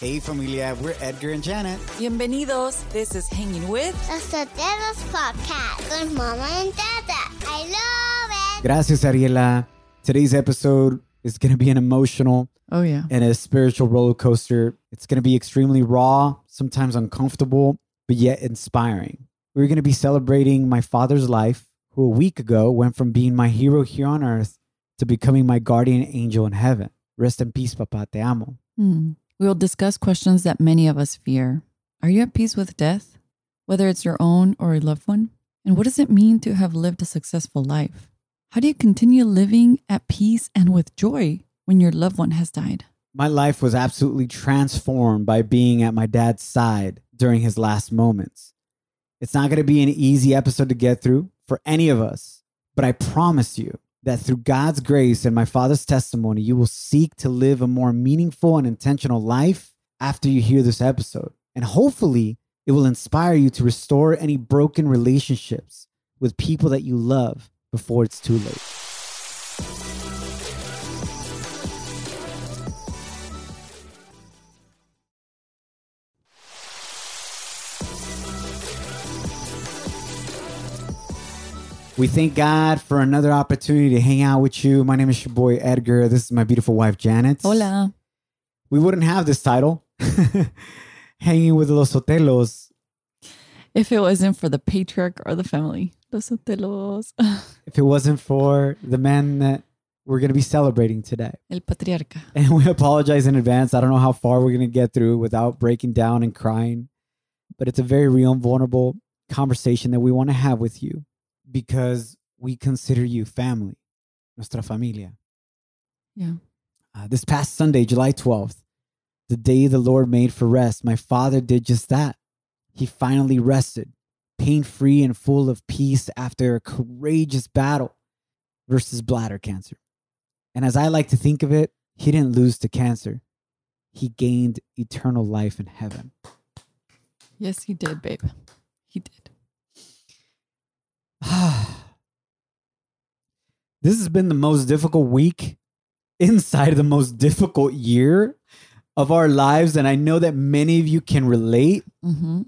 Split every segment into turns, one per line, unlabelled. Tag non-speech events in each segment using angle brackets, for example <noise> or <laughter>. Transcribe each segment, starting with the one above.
Hey familia, we're Edgar and Janet.
Bienvenidos. This is Hanging With.
The Sotelos Podcast with Mama and Dada. I love it.
Gracias, Ariela. Today's episode is going to be an emotional
Oh, yeah.
and a spiritual roller coaster. It's going to be extremely raw, sometimes uncomfortable, but yet inspiring. We're going to be celebrating my father's life, who a week ago went from being my hero here on earth to becoming my guardian angel in heaven. Rest in peace, Papa. Te amo.
Hmm. We will discuss questions that many of us fear. Are you at peace with death, whether it's your own or a loved one? And what does it mean to have lived a successful life? How do you continue living at peace and with joy when your loved one has died?
My life was absolutely transformed by being at my dad's side during his last moments. It's not going to be an easy episode to get through for any of us, but I promise you that through God's grace and my father's testimony, you will seek to live a more meaningful and intentional life after you hear this episode. And hopefully, it will inspire you to restore any broken relationships with people that you love before it's too late. We thank God for another opportunity to hang out with you. My name is your boy Edgar. This is my beautiful wife Janet.
Hola.
We wouldn't have this title, <laughs> Hanging with Los Sotelos,
If it wasn't for the patriarch or the family, Los Sotelos. <laughs>
if it wasn't for the men that we're going to be celebrating today.
El patriarca. <laughs>
And we apologize in advance. I don't know how far we're going to get through without breaking down and crying, but it's a very real and vulnerable conversation that we want to have with you because we consider you family, nuestra familia.
Yeah.
Uh, this past Sunday, July 12th, the day the Lord made for rest, my father did just that. He finally rested, pain free and full of peace after a courageous battle versus bladder cancer. And as I like to think of it, he didn't lose to cancer, he gained eternal life in heaven.
Yes, he did, babe. He did. <sighs>
this has been the most difficult week inside of the most difficult year of our lives. And I know that many of you can relate.
Mm-hmm.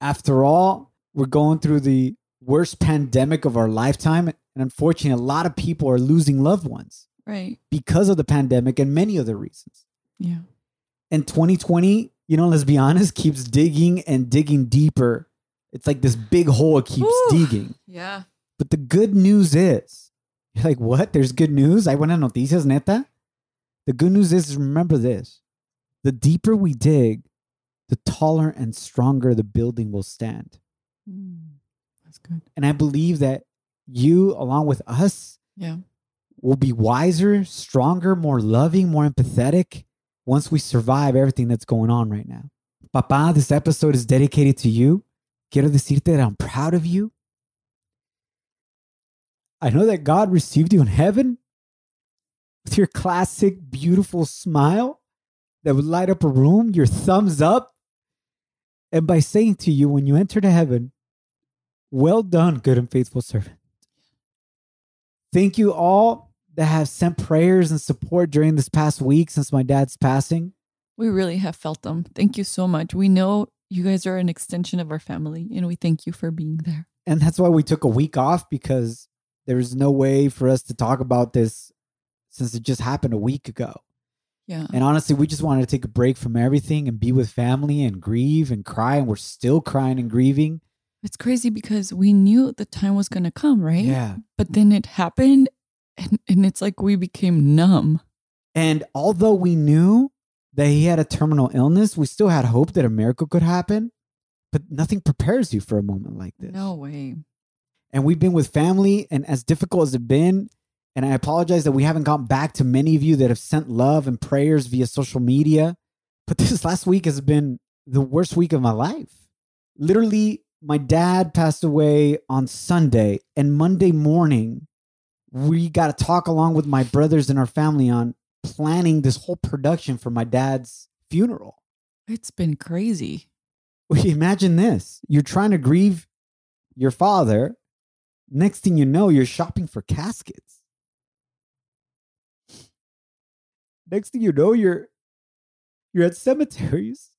After all, we're going through the worst pandemic of our lifetime. And unfortunately, a lot of people are losing loved ones
Right.
because of the pandemic and many other reasons.
Yeah.
And 2020, you know, let's be honest, keeps digging and digging deeper. It's like this big hole it keeps
Ooh.
digging.
Yeah.
But the good news is, you're like, what? There's good news? I want noticias, neta? The good news is, remember this the deeper we dig, the taller and stronger the building will stand.
Mm. That's good.
And I believe that you, along with us,
Yeah.
will be wiser, stronger, more loving, more empathetic once we survive everything that's going on right now. Papa, this episode is dedicated to you. Quiero decirte that I'm proud of you. I know that God received you in heaven with your classic, beautiful smile that would light up a room, your thumbs up, and by saying to you when you enter to heaven, Well done, good and faithful servant. Thank you all that have sent prayers and support during this past week since my dad's passing.
We really have felt them. Thank you so much. We know you guys are an extension of our family, and we thank you for being there.
And that's why we took a week off because there was no way for us to talk about this since it just happened a week ago.
Yeah.
And honestly, we just wanted to take a break from everything and be with family and grieve and cry. And we're still crying and grieving.
It's crazy because we knew the time was going to come, right?
Yeah.
But then it happened, and, and it's like we became numb.
And although we knew that he had a terminal illness, we still had hope that a miracle could happen. But nothing prepares you for a moment like this.
No way.
and we've been with family and as difficult as it's been and i apologize that we haven't gotten back to many of you that have sent love and prayers via social media but <laughs> this last week has been the worst week of my life literally my dad passed away on sunday and monday morning we got to talk along with my brothers and our family on planning this whole production for my dad's funeral
It's been crazy.
well, <laughs> imagine this you're trying to grieve your father next thing you know you're shopping for caskets next thing you know you're You're at cemeteries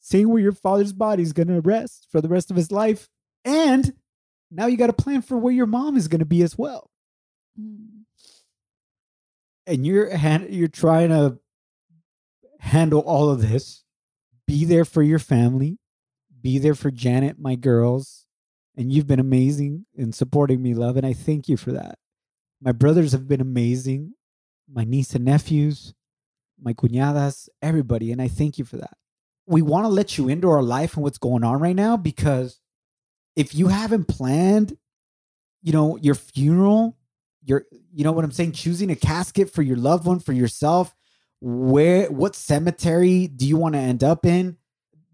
seeing where your father's body is going to rest for the rest of his life. And now you got to plan for where your mom is going to be as well.
Mm.
And you're you're trying to handle all of this. Be there for your family. Be there for Janet, my girls. And you've been amazing in supporting me, love. And I thank you for that. My brothers have been amazing. My niece and nephews, my cuñadas, everybody. And I thank you for that. We want to let you into our life and what's going on right now because if you haven't planned, you know, your funeral, your, you know what I'm saying, choosing a casket for your loved one, for yourself, where, what cemetery do you want to end up in?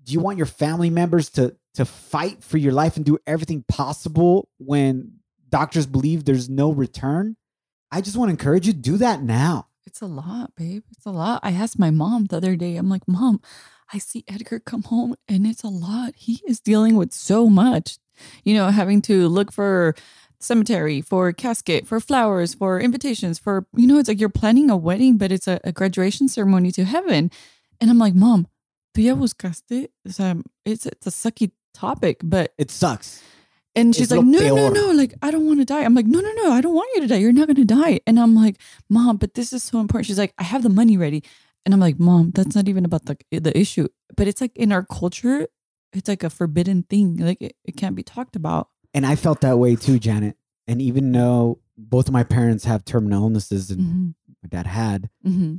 Do you want your family members to to fight for your life and do everything possible when doctors believe there's no return? I just want to encourage you do that now.
It's a lot, babe. It's a lot. I asked my mom the other day, I'm like, Mom, I see Edgar come home and it's a lot. He is dealing with so much, you know, having to look for cemetery, for casket, for flowers, for invitations, for, you know, it's like you're planning a wedding, but it's a, a graduation ceremony to heaven. And I'm like, Mom, tú ya buscaste? O sea, it's, it's a sucky topic, but
It sucks.
and she's
Es
like, no, no, no, like, I don't want to die. I'm like, no, no, no, I don't want you to die. You're not going to die. And I'm like, mom, but this is so important. She's like, I have the money ready. And I'm like, mom, that's not even about the, the issue. But it's like in our culture, it's like a forbidden thing. Like it, it can't be talked about.
And I felt that way too, Janet. And even though both of my parents have terminal illnesses and
hmm
my dad had,
hmm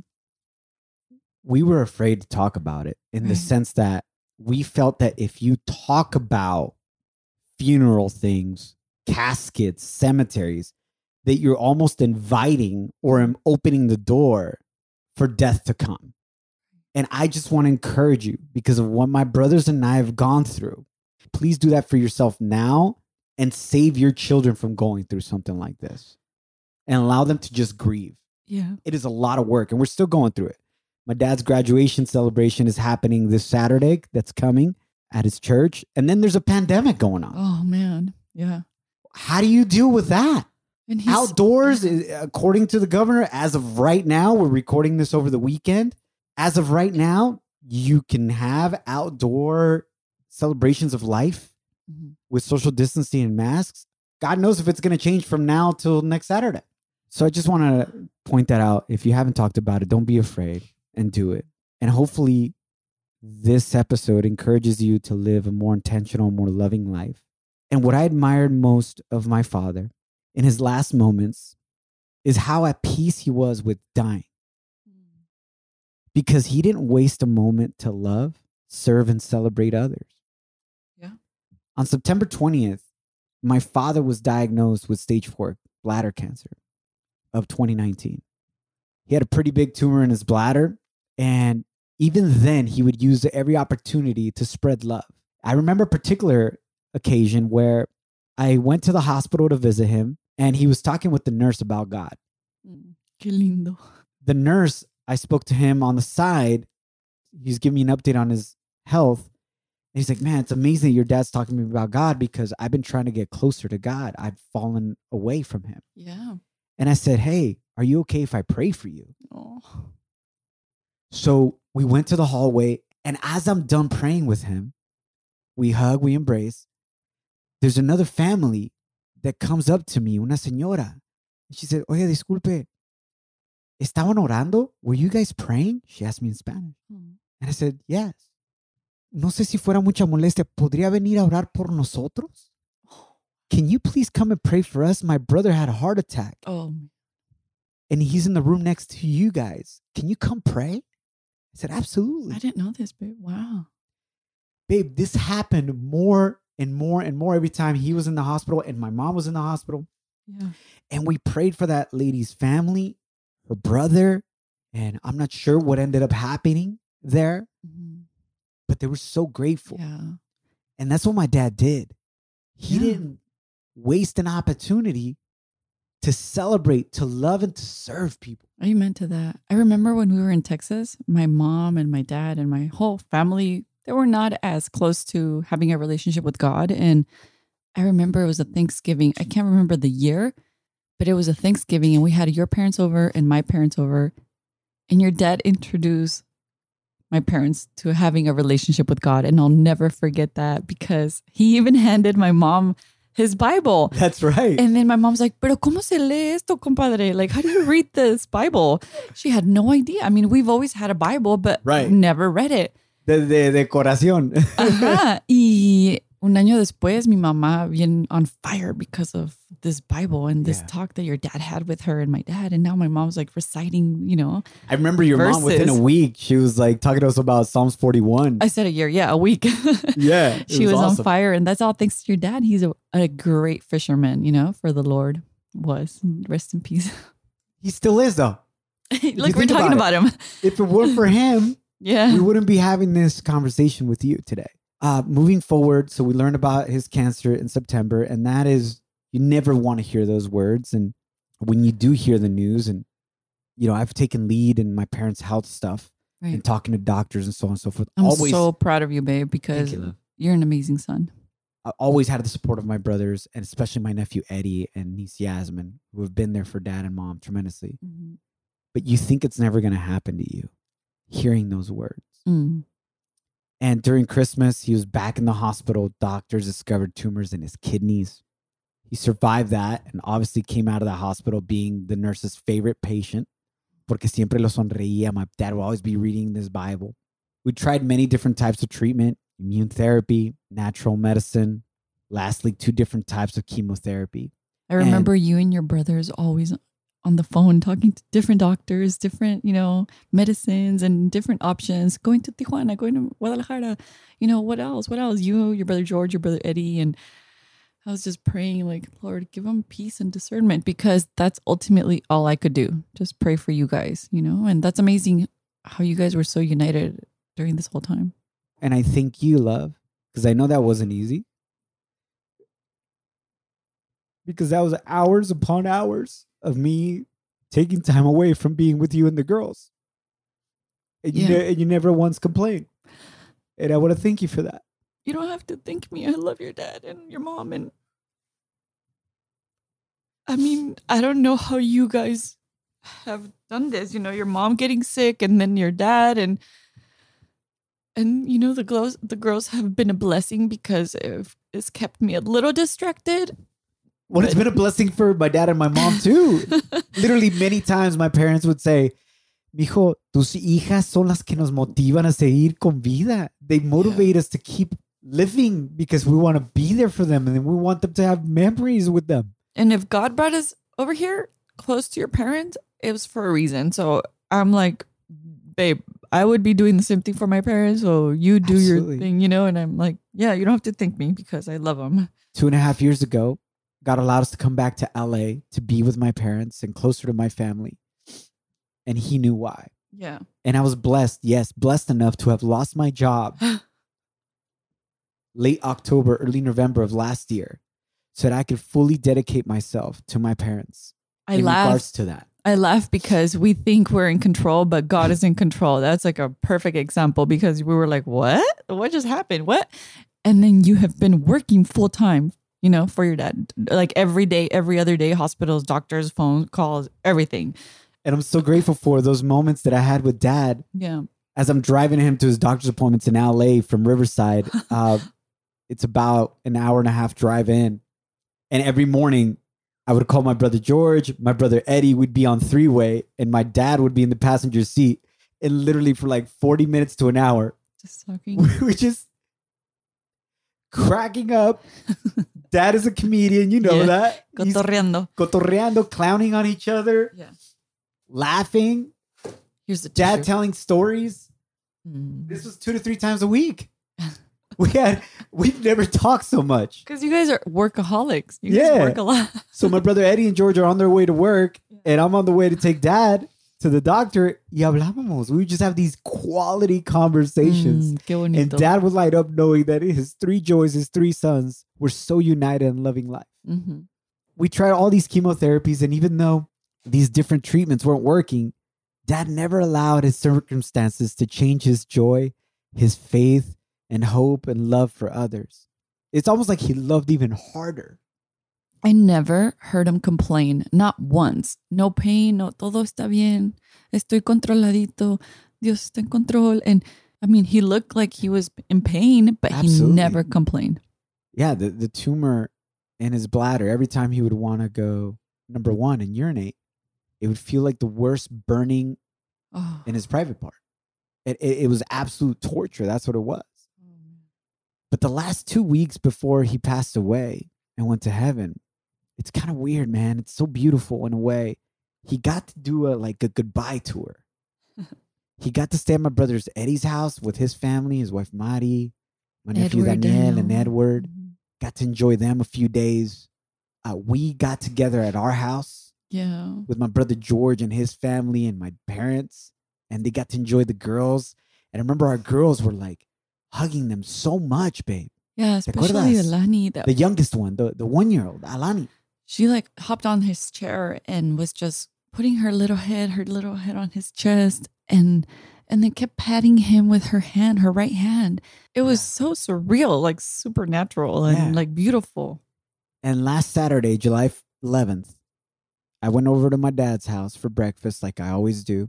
we were afraid to talk about it in the
Right.
sense that we felt that if you talk about funeral things, caskets, cemeteries, that you're almost inviting or opening the door for death to come. And I just want to encourage you because of what my brothers and I have gone through. Please do that for yourself now and save your children from going through something like this and allow them to just grieve
Yeah.
it is a lot of work and we're still going through it. My dad's graduation celebration is happening this Saturday that's coming at his church. And then there's a pandemic going on.
Oh, man. Yeah.
How do you deal with that?
And he's
Outdoors, eh, according to the governor, as of right now, we're recording this over the weekend. As of right now, you can have outdoor celebrations of life
Mhm.
with social distancing and masks. God knows if it's going to change from now till next Saturday. So I just want to point that out. If you haven't talked about it, don't be afraid and do it. And hopefully, this episode encourages you to live a more intentional, more loving life. And what I admired most of my father in his last moments is how at peace he was with dying because he didn't waste a moment to love, serve, and celebrate others. On September 20th, my father was diagnosed with stage four bladder cancer of 2019. He had a pretty big tumor in his bladder. And even then, he would use every opportunity to spread love. I remember a particular occasion where I went to the hospital to visit him and he was talking with the nurse about God
Mm. Qué lindo.
the nurse, I spoke to him on the side. He's giving me an update on his health. And he's like, Man, it's amazing your dad's talking to me about God because I've been trying to get closer to God. I've fallen away from him.
Yeah.
And I said, Hey, are you okay if I pray for you?
Oh.
So we went to the hallway. And as I'm done praying with him, we hug, we embrace. There's another family that comes up to me, una señora. And she said, Oye, disculpe, ¿estaban orando? Were you guys praying? She asked me in Spanish.
Mm.
And I said, Yes. No sé si fuera mucha molestia. ¿Podría venir a orar por nosotros? Can you please come and pray for us? My brother had a heart attack
Oh.
and he's in the room next to you guys. Can you come pray? I said, Absolutely.
I didn't know this, babe. Wow.
babe, this happened more and more and more every time he was in the hospital and my mom was in the hospital.
Yeah.
And we prayed for that lady's family, her brother, and I'm not sure what ended up happening there,
Mhm.
But they were so grateful.
Yeah.
And that's what my dad did. He
Yeah.
didn't waste an opportunity to celebrate, to love, and to serve people.
Amen to that. I remember when we were in Texas, my mom and my dad and my whole family, they were not as close to having a relationship with God. And I remember it was a Thanksgiving. I can't remember the year, but it was a Thanksgiving and we had your parents over and my parents over. And your dad introduced my parents to having a relationship with God. And I'll never forget that because he even handed my mom his Bible.
That's right.
And then my mom's like, Pero ¿cómo se lee esto, compadre? Like, how do you read this Bible? She had no idea. I mean, we've always had a Bible, but
Right.
never read it.
de, de decoración.
Ajá. Y un año después, mi mamá bien on fire because of this Bible and this
Yeah.
talk that your dad had with her and my dad. And now my mom's like reciting, you know,
I remember your mom within a week, she was like talking to us about Psalms 41.
I said a year, yeah, a week. <laughs>
yeah.
she was, on
awesome.
fire. And that's all thanks to your dad. He's a, a great fisherman, you know, for the Lord was. Rest in peace. <laughs>
He still is, though. <laughs>
Look, we're talking
about
about, him.
If it weren't for him,
Yeah.
we wouldn't be having this conversation with you today. Uh, moving forward, so we learned about his cancer in September, and that is you never want to hear those words. And when you do hear the news, and you know, I've taken lead in my parents' health stuff
Right.
and talking to doctors and so on and so forth.
I'm
always,
so proud of you, babe, because
you,
you're an amazing son.
I always had the support of my brothers and especially my nephew Eddie and niece Yasmin, who have been there for dad and mom tremendously. But you think it's never going to happen to you, hearing those words.
Mm.
And during Christmas, he was back in the hospital. Doctors discovered tumors in his kidneys. He survived that and obviously came out of the hospital being the nurse's favorite patient. Porque siempre lo sonreía. My dad would always be reading this Bible. We tried many different types of treatment immune therapy, natural medicine, lastly, two different types of chemotherapy.
I remember you and your brothers always on the phone talking to different doctors, different, you know, medicines and different options, going to Tijuana, going to Guadalajara, you know, what else? What else? You, your brother George, your brother Eddie. And I was just praying, like, Lord, give them peace and discernment because that's ultimately all I could do. Just pray for you guys, you know? And that's amazing how you guys were so united during this whole time.
And I thank you, love, because I know that wasn't easy. Because that was hours upon hours of me taking time away from being with you and the girls. And, you,
Yeah.
ne- and you never once complained. And I want to thank you for that.
You don't have to thank me. I love your dad and your mom. And I mean, I don't know how you guys have done this. You know, your mom getting sick and then your dad and and you know the girls the girls have been a blessing because it, it's kept me a little distracted.
Well, it's been a blessing for my dad and my mom too. <laughs> Literally, many times my parents would say, Mijo, tus hijas son las que nos motivan a seguir con vida. They motivate us to keep living because we want to be there for them and we want them to have memories with them.
And if God brought us over here close to your parents, it was for a reason. So I'm like, babe, I would be doing the same thing for my parents. So you do
Absolutely.
your thing, you know? And I'm like, yeah, you don't have to thank me because I love them.
Two and a half years ago, God allowed us to come back to LA to be with my parents and closer to my family. And He knew why.
Yeah.
And I was blessed, yes, blessed enough to have lost my job <gasps> late October, early November of last year, so that I could fully dedicate myself to my parents
I
in
laugh.
regards to that.
I laugh because we think we're in control, but God is in control. That's like a perfect example because we were like, what? What just happened? What? And then you have been working full time, you know, for your dad, like every day, every other day, hospitals, doctors, phone calls, everything.
And I'm so grateful for those moments that I had with dad
Yeah.
as I'm driving him to his doctor's appointments in LA from Riverside. <laughs> Uh, it's about an hour and a half drive in. And every morning, I would call my brother George, my brother Eddie would be on three way, and my dad would be in the passenger seat. And literally for like 40 minutes to an hour,
Just talking. <laughs>
we were just cracking up. <laughs> Dad is a comedian, you know
Yeah.
that. He's
Cotorreando.
cotorreando, clowning on each other,
Yeah.
laughing,
Here's the
dad
tissue.
telling stories.
Mm.
This was two to three times a week. <laughs> we had we've never talked so much.
Because you guys are workaholics. You
Yeah.
guys work a lot.
So my brother Eddie and George are on their way to work, and I'm on the way to take dad to the doctor. Y hablábamos. We would just have these quality conversations.
Mm,
And dad would light up knowing that his three joys, his three sons, were so united and loving life.
Mhm.
We tried all these chemotherapies, and even though these different treatments weren't working, dad never allowed his circumstances to change his joy, his faith, and hope and love for others. It's almost like he loved even harder.
I never heard him complain, not once. No pain, no todo está bien, estoy controladito. Dios está en control. And I mean, he looked like he was in pain, but
Absolutely.
he never complained.
Yeah, the, the tumor in his bladder, every time he would want to go, number one, and urinate, it would feel like the worst burning
Oh.
in his oh. private part. It, it, it was absolute torture. That's what it was. Oh, but the last two weeks before he passed away and went to heaven, it's kind of weird, man. It's so beautiful in a way. He got to do a like a goodbye tour. <laughs> he got to stay at my brother's Eddie's house with his family, his wife Mari, my nephew
Edward
Daniel, and
Daniel.
Edward.
Mhm.
Got to enjoy them a few days. Uh, we got together at our house
Yeah.
with my brother George and his family and my parents, and they got to enjoy the girls. And I remember our girls were like hugging them so much, babe.
Yeah, especially? Alani. That
The youngest one, the, the one year old, Alani.
She like hopped on his chair and was just putting her little head, her little head on his chest, and and then kept patting him with her hand, her right hand. It was so surreal, like supernatural and
Yeah.
like beautiful.
And last Saturday, July 11th, I went over to my dad's house for breakfast, like I always do.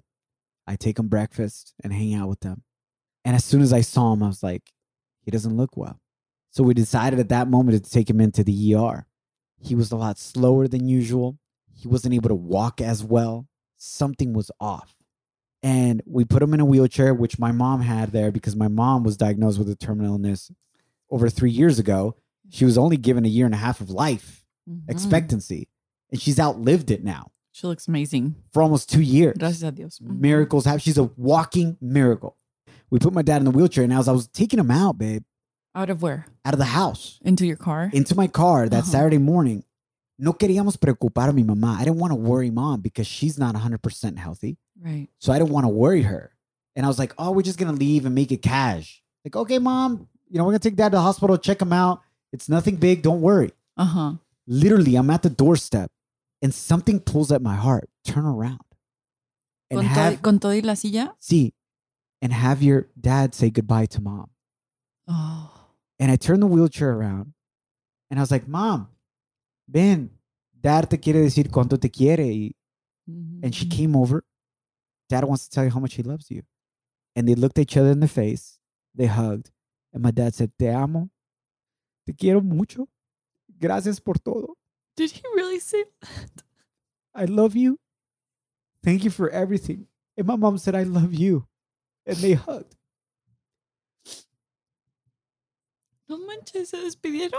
I take him breakfast and hang out with them. And as soon as I saw him, I was like, he doesn't look well. So we decided at that moment to take him into the ER. He was a lot slower than usual. He wasn't able to walk as well. Something was off. And we put him in a wheelchair, which my mom had there because my mom was diagnosed with a terminal illness over three years ago. She was only given a year and a half of life
Mhm.
expectancy, and she's outlived it now
She looks amazing.
for almost two years.
Gracias a Dios. Mhm.
Miracles happen. She's a walking miracle. We put my dad in the wheelchair, and as I was taking him out, babe,
Out of where?
out of the house
Into your car?
into my car that
Uh-huh.
Saturday morning, no queríamos preocupar a mi mamá. I didn't want to worry mom because she's not 100% healthy.
right.
So I didn't want to worry her. And I was like, oh, we're just going to leave and make it cash. Like, okay, mom, you know, we're going to take dad to the hospital, check him out. It's nothing big. Don't worry.
Uh huh.
literally I'm at the doorstep and something pulls at my heart. Turn around and
Con,
have
todo, con todo y la silla?
see and have your dad say goodbye to mom.
Oh.
And I turned the wheelchair around and I was like, Mom, ven, dad te quiere decir cuánto te quiere. Y- And she
Mhm.
came over. Dad wants to tell you how much he loves you. And they looked each other in the face. They hugged. And my dad said, Te amo. Te quiero mucho. Gracias por todo.
Did he really say that?
I love you. Thank you for everything. And my mom said, I love you. And they hugged.
No manches, se despidieron.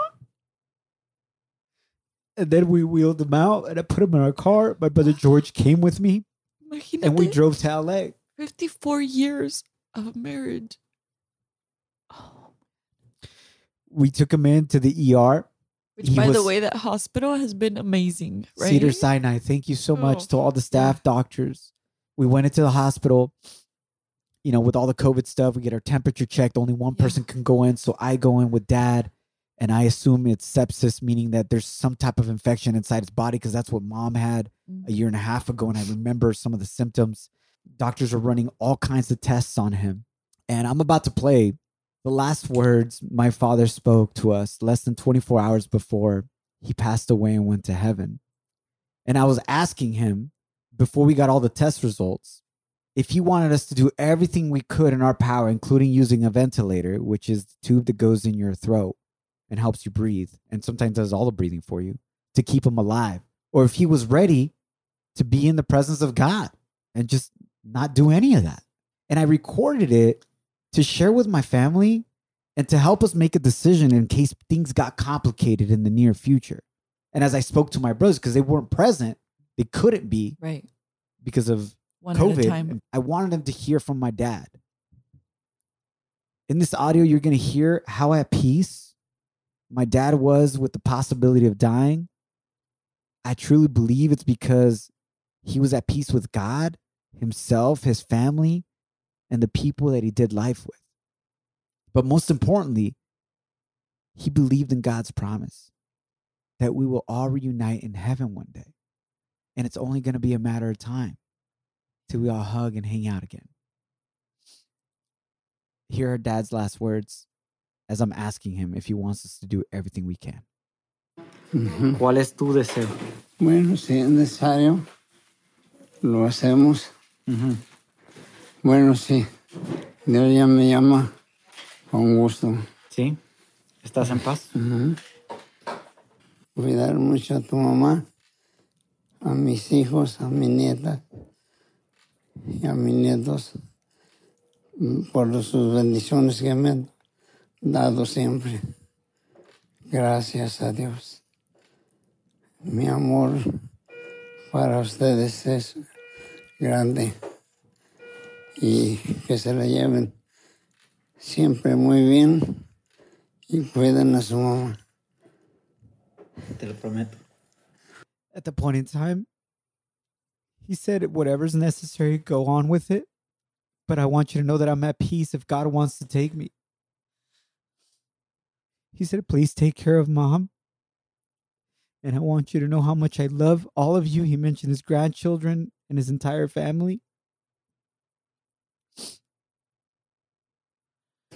And then we wheeled them out and I put them in our car. My brother George <gasps> came with me
Imagínate.
and we drove to LA.
54 years of marriage. Oh.
We took him into the ER.
Which,
He
by the way, that hospital has been amazing, right?
Cedar Sinai. Thank you so much
Oh,
to all the staff, doctors. We went into the hospital. You know, with all the COVID stuff, we get our temperature checked. Only one
Yeah.
person can go in. So I go in with dad, and I assume it's sepsis, meaning that there's some type of infection inside his body because that's what mom had a mm-hmm. year and a half ago. And I remember some of the symptoms. Doctors are running all kinds of tests on him. And I'm about to play the last words my father spoke to us less than 24 hours before he passed away and went to heaven. And I was asking him before we got all the test results if he wanted us to do everything we could in our power, including using a ventilator, which is the tube that goes in your throat and helps you breathe and sometimes does all the breathing for you to keep him alive, or if he was ready to be in the presence of God and just not do any of that. And I recorded it to share with my family and to help us make a decision in case things got complicated in the near future. And as I spoke to my brothers, because they weren't present, they couldn't be
Right.
because of
One at a
COVID.
time.
I wanted them to hear from my dad. In this audio, you're going to hear how at peace my dad was with the possibility of dying. I truly believe it's because he was at peace with God, himself, his family, and the people that he did life with. But most importantly, he believed in God's promise that we will all reunite in heaven one day. And it's only going to be a matter of time till we all hug and hang out again. Here are Dad's last words as I'm asking him if he wants us to do everything we can.
Ujú.
¿Cuál es tu deseo?
Bueno, si es necesario, lo hacemos. Bueno, sí. Dios ya me llama con gusto.
¿Sí? ¿Estás en paz?
Ujú. Cuidar mucho a tu mamá, a mis hijos, a mi nieta y a mis nietos por sus bendiciones que me han dado siempre. Gracias a Dios. Mi amor para ustedes es grande y que se la lleven siempre muy bien y cuiden a su mamá.
Te lo prometo. At the point in time, he said, whatever's necessary, go on with it. But I want you to know that I'm at peace if God wants to take me. He said, please take care of mom. And I want you to know how much I love all of you. He mentioned his grandchildren and his entire family.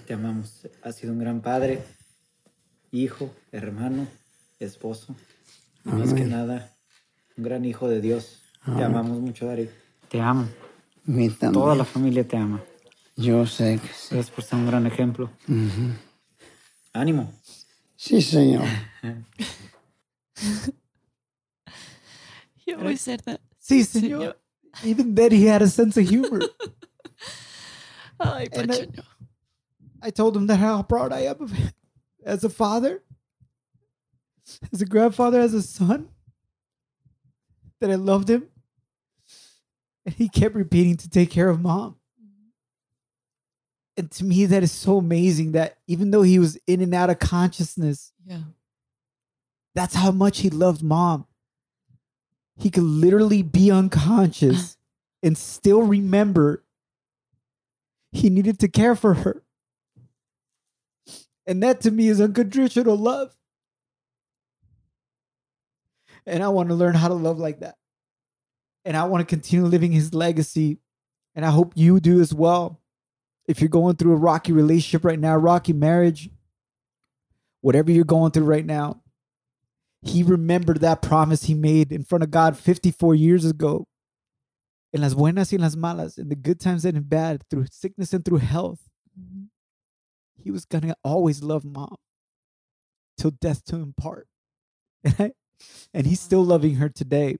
Te amamos. Has sido un gran padre, hijo, hermano, esposo. Y más que nada, un gran hijo de Dios. Te amamos mucho, Dari. Te amo.
Mi también.
Toda la familia te ama.
Yo sé que sí.
Gracias por ser un gran ejemplo.
Ujú.
Ánimo.
Sí, señor.
He always said that.
Sí,
señor.
Even then, he had a sense of humor. <laughs>
Ay,
And I- I told him that how proud I am of him as a father, as a grandfather, as a son, that I loved him. And he kept repeating to take care of mom. And to me, that is so amazing that even though he was in and out of consciousness,
Yeah.
that's how much he loved mom. He could literally be unconscious <clears throat> and still remember he needed to care for her. And that to me is unconditional love. And I want to learn how to love like that. And I want to continue living his legacy. And I hope you do as well. If you're going through a rocky relationship right now, rocky marriage, whatever you're going through right now, he remembered that promise he made in front of God 54 years ago. En las buenas y en las malas, in the good times and in bad, through sickness and through health, he was gonna always love mom till death to him part. <laughs> And he's still loving her today.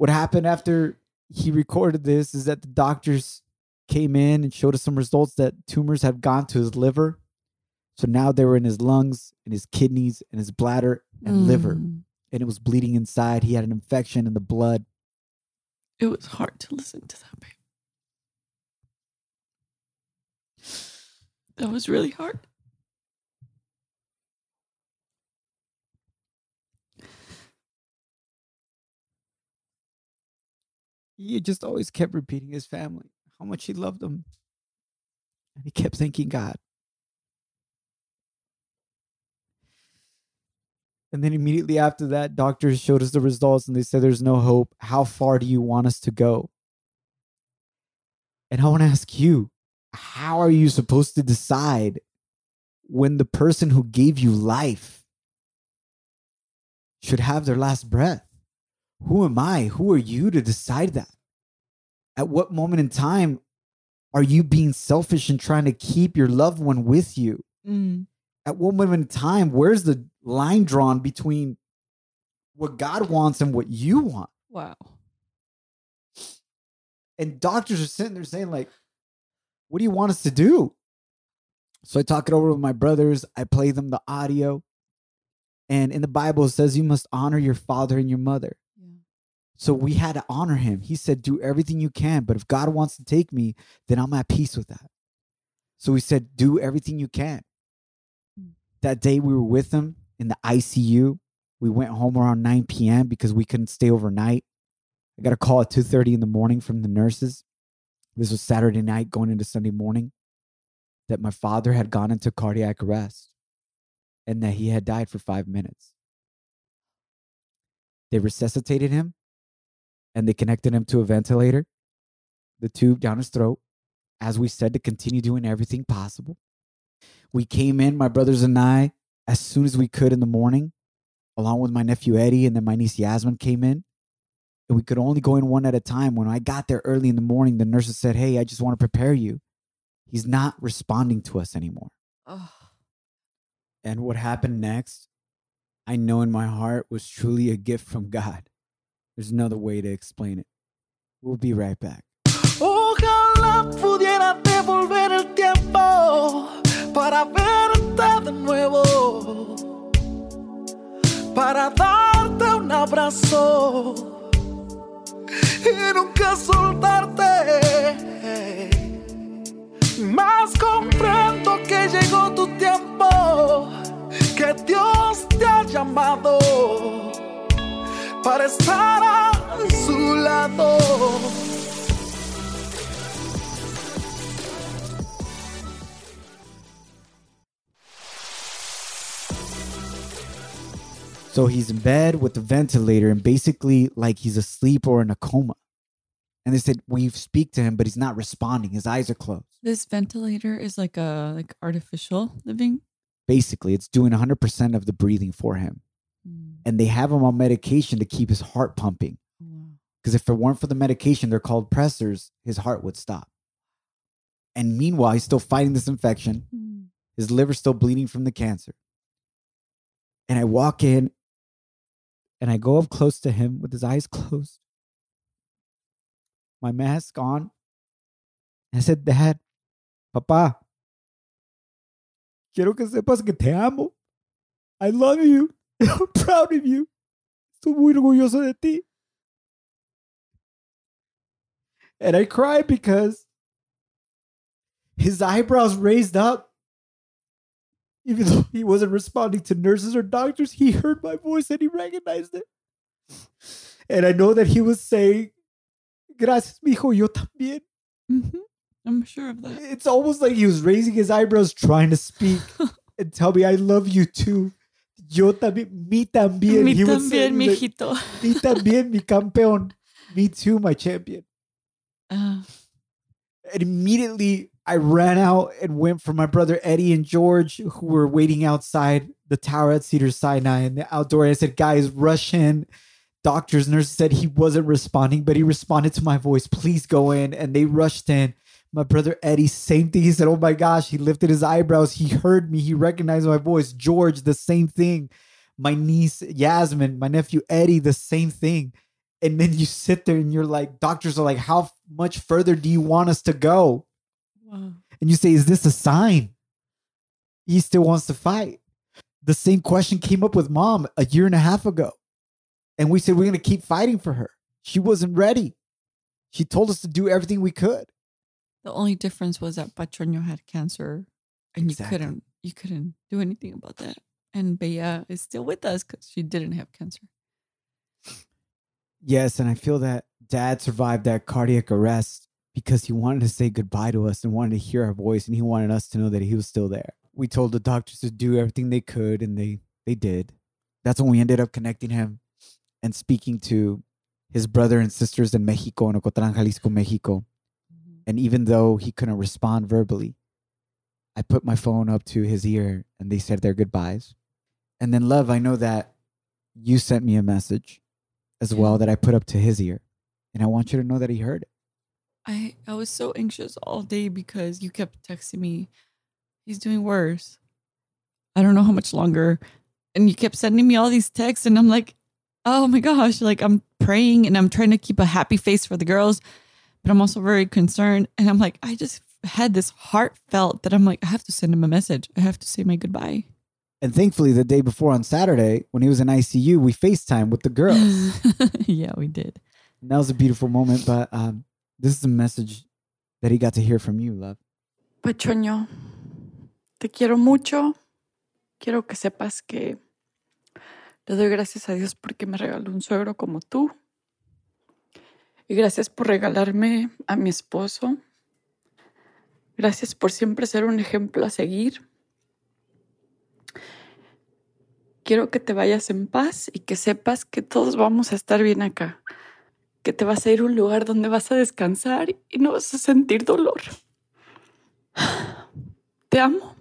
What happened after he recorded this is that the doctors came in and showed us some results that tumors have gone to his liver. So now they were in his lungs and his kidneys and his bladder and liver.
Mm.
And it was bleeding inside. He had an infection in the blood.
It was hard to listen to that, babe. That was really hard.
He just always kept repeating his family, how much he loved them. And he kept thanking God. And then immediately after that, doctors showed us the results and they said, There's no hope. How far do you want us to go? And I want to ask you, how are you supposed to decide when the person who gave you life should have their last breath? Who am I? Who are you to decide that? At what moment in time are you being selfish and trying to keep your loved one with you?
Mm.
At what moment in time, where's the line drawn between what God wants and what you want?
Wow.
And doctors are sitting there saying, like, what do you want us to do? So I talk it over with my brothers. I play them the audio. And in the Bible, it says you must honor your father and your mother. So we had to honor him. He said, Do everything you can, but if God wants to take me, then I'm at peace with that. So we said, Do everything you can.
Mm.
That day we were with him in the ICU. We went home around 9 p.m. because we couldn't stay overnight. I got a call at 2:30 in the morning from the nurses. This was Saturday night going into Sunday morning that my father had gone into cardiac arrest and that he had died for 5 minutes. They resuscitated him and they connected him to a ventilator, the tube down his throat, as we said to continue doing everything possible. We came in, my brothers and I, as soon as we could in the morning, along with my nephew Eddie, and then my niece Yasmin came in. and we could only go in one at a time. When I got there early in the morning, the nurses said, Hey, I just want to prepare you. He's not responding to us anymore.
Oh,
And what happened next, I know in my heart was truly a gift from God. There's another way to explain it. We'll be right back.
Ojalá pudiera devolver el tiempo para verte de nuevo, para darte un abrazo y nunca soltarte. Más comprendo que llegó tu tiempo, que Dios te ha llamado para estar a su lado.
So he's in bed with the ventilator and basically like he's asleep or in a coma. And they said, We speak to him, but he's not responding. His eyes are closed.
this ventilator is like a like artificial living.
Basically, it's doing 100% of the breathing for him.
Mm,
And they have him on medication to keep his heart pumping. Because if it weren't for the medication, they're called pressors, his heart would stop. And meanwhile, he's still fighting this infection.
Mm.
His liver's still bleeding from the cancer. And I walk in and I go up close to him with his eyes <laughs> closed, my mask on. I said, Dad, Papa, quiero que sepas que te amo. I love you. I'm proud of you. Estoy muy orgulloso de ti. And I cried because his eyebrows raised up. Even though he wasn't responding to nurses or doctors, he heard my voice and he recognized it. And I know that he was saying, Gracias, mijo, yo también.
Mhm. I'm sure of that.
It's almost like he was raising his eyebrows trying to speak <laughs> and tell me, I love you too. Yo también, mi también.
Mi también,
like,
mijito.
Mi también, mi campeón. Me too, my champion.
Ah,
And immediately I ran out and went for my brother Eddie and George, who were waiting outside the tower at Cedar Sinai in the outdoor. And I said, guys, rush in. Doctors, nurses said he wasn't responding, but he responded to my voice. Please go in. And they rushed in. My brother Eddie, same thing. He said, Oh my gosh. He lifted his eyebrows. He heard me. He recognized my voice. George, the same thing. My niece, Yasmin, my nephew Eddie, the same thing. And then you sit there and you're like, doctors are like, How much further do you want us to go?
wow.
And you say, Is this a sign? He still wants to fight. The same question came up with mom a year and a half ago. And we said, We're going to keep fighting for her. She wasn't ready. She told us to do everything we could.
The only difference was that Patroño had cancer, and
Exactly.
you couldn't you couldn't do anything about that. And Bea is still with us because she didn't have cancer.
Yes. And I feel that dad survived that cardiac arrest because he wanted to say goodbye to us and wanted to hear our voice and he wanted us to know that he was still there. We told the doctors to do everything they could and they they did. That's when we ended up connecting him and speaking to his brother and sisters in Mexico, in Ocotlán, Jalisco, Mexico. And even though he couldn't respond verbally, I put my phone up to his ear and they said their goodbyes. And then, love, I know that you sent me a message as well that I put up to his ear. And I want you to know that he heard it.
I I was so anxious all day because you kept texting me, he's doing worse. I don't know how much longer. And you kept sending me all these texts, and I'm like, oh my gosh, like I'm praying and I'm trying to keep a happy face for the girls, but I'm also very concerned. And I'm like, I just had this heartfelt that I'm like, I have to send him a message. I have to say my goodbye.
And thankfully, the day before on Saturday, when he was in ICU, we FaceTime with the girls. <laughs>
yeah, we did.
and that was a beautiful moment. But um, this is a message that he got to hear from you, love.
Pachoño, te quiero mucho. Quiero que sepas que le doy gracias a Dios porque me regaló un suegro como tú. Y gracias por regalarme a mi esposo. Gracias por siempre ser un ejemplo a seguir. Quiero que te vayas en paz y que sepas que todos vamos a estar bien acá. Que te vas a ir a un lugar donde vas a descansar y no vas a sentir dolor. Te amo.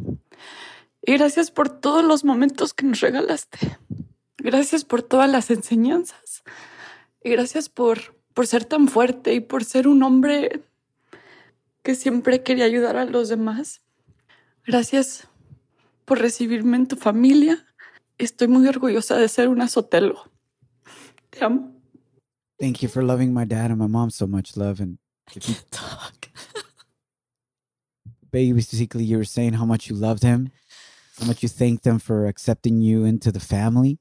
Y gracias por todos los momentos que nos regalaste. Gracias por todas las enseñanzas. Y gracias por, por ser tan fuerte y por ser un hombre que siempre quería ayudar a los demás. Gracias por recibirme en tu familia. Estoy muy orgullosa de ser una Sotelo. Te amo.
Thank you for loving my dad and my mom so much, love. And if you,
Talk. <laughs>
basically, you were saying how much you loved him, how much you thanked them for accepting you into the family,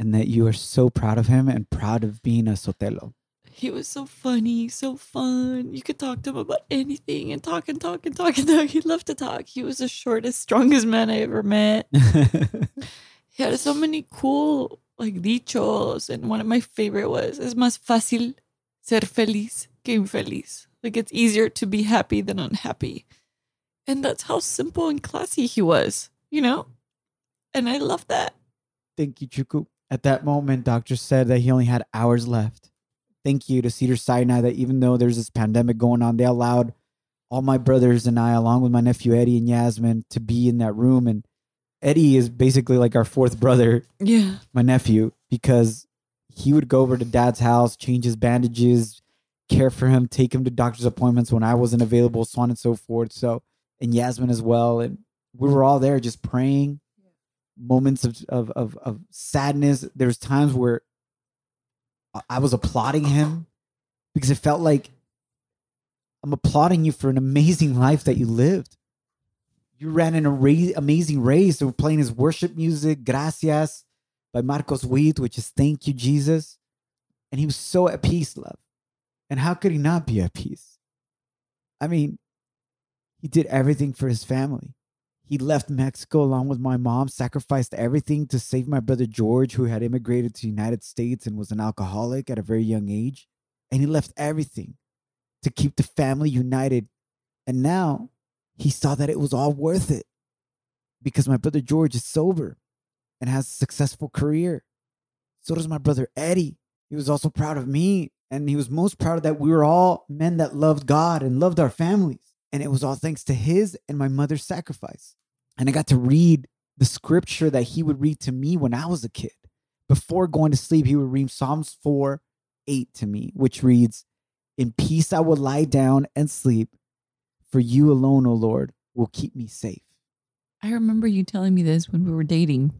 and that you are so proud of him and proud of being a Sotelo.
He was so funny, so fun. You could talk to him about anything and talk and talk and talk and talk. He loved to talk. He was the shortest, strongest man I ever met. <laughs> He had so many cool like dichos, and one of my favorite was "Es más fácil ser feliz que infeliz." Like it's easier to be happy than unhappy, and that's how simple and classy he was, you know. And I love that.
Thank you, Chuku. At that moment, doctors said that he only had hours left. Thank you to Cedar Sinai that even though there's this pandemic going on, they allowed all my brothers and I, along with my nephew Eddie and Yasmin, to be in that room. And Eddie is basically like our fourth brother,
Yeah.
my nephew, because he would go over to dad's house, change his bandages, care for him, take him to doctor's appointments when I wasn't available, so on and so forth. So, and Yasmin as well. And we were all there just praying, moments of, of, of, of sadness. There's times where I- was applauding him because it felt like I'm applauding you for an amazing life that you lived. You ran an amazing race. They were playing his worship music, Gracias, by Marcos Witt, which is Thank You, Jesus. And he was so at peace, love. And how could he not be at peace? I mean, he did everything for his family. He left Mexico along with my mom, sacrificed everything to save my brother George, who had immigrated to the United States and was an alcoholic at a very young age. And he left everything to keep the family united. And now he saw that it was all worth it because my brother George is sober and has a successful career. So does my brother Eddie. He was also proud of me. And he was most proud that we were all men that loved God and loved our families. And it was all thanks to his and my mother's sacrifice. And I got to read the scripture that he would read to me when I was a kid. Before going to sleep, he would read Psalms 4 8 to me, which reads, In peace I will lie down and sleep, for you alone, O Lord, will keep me safe.
I remember you telling me this when we were dating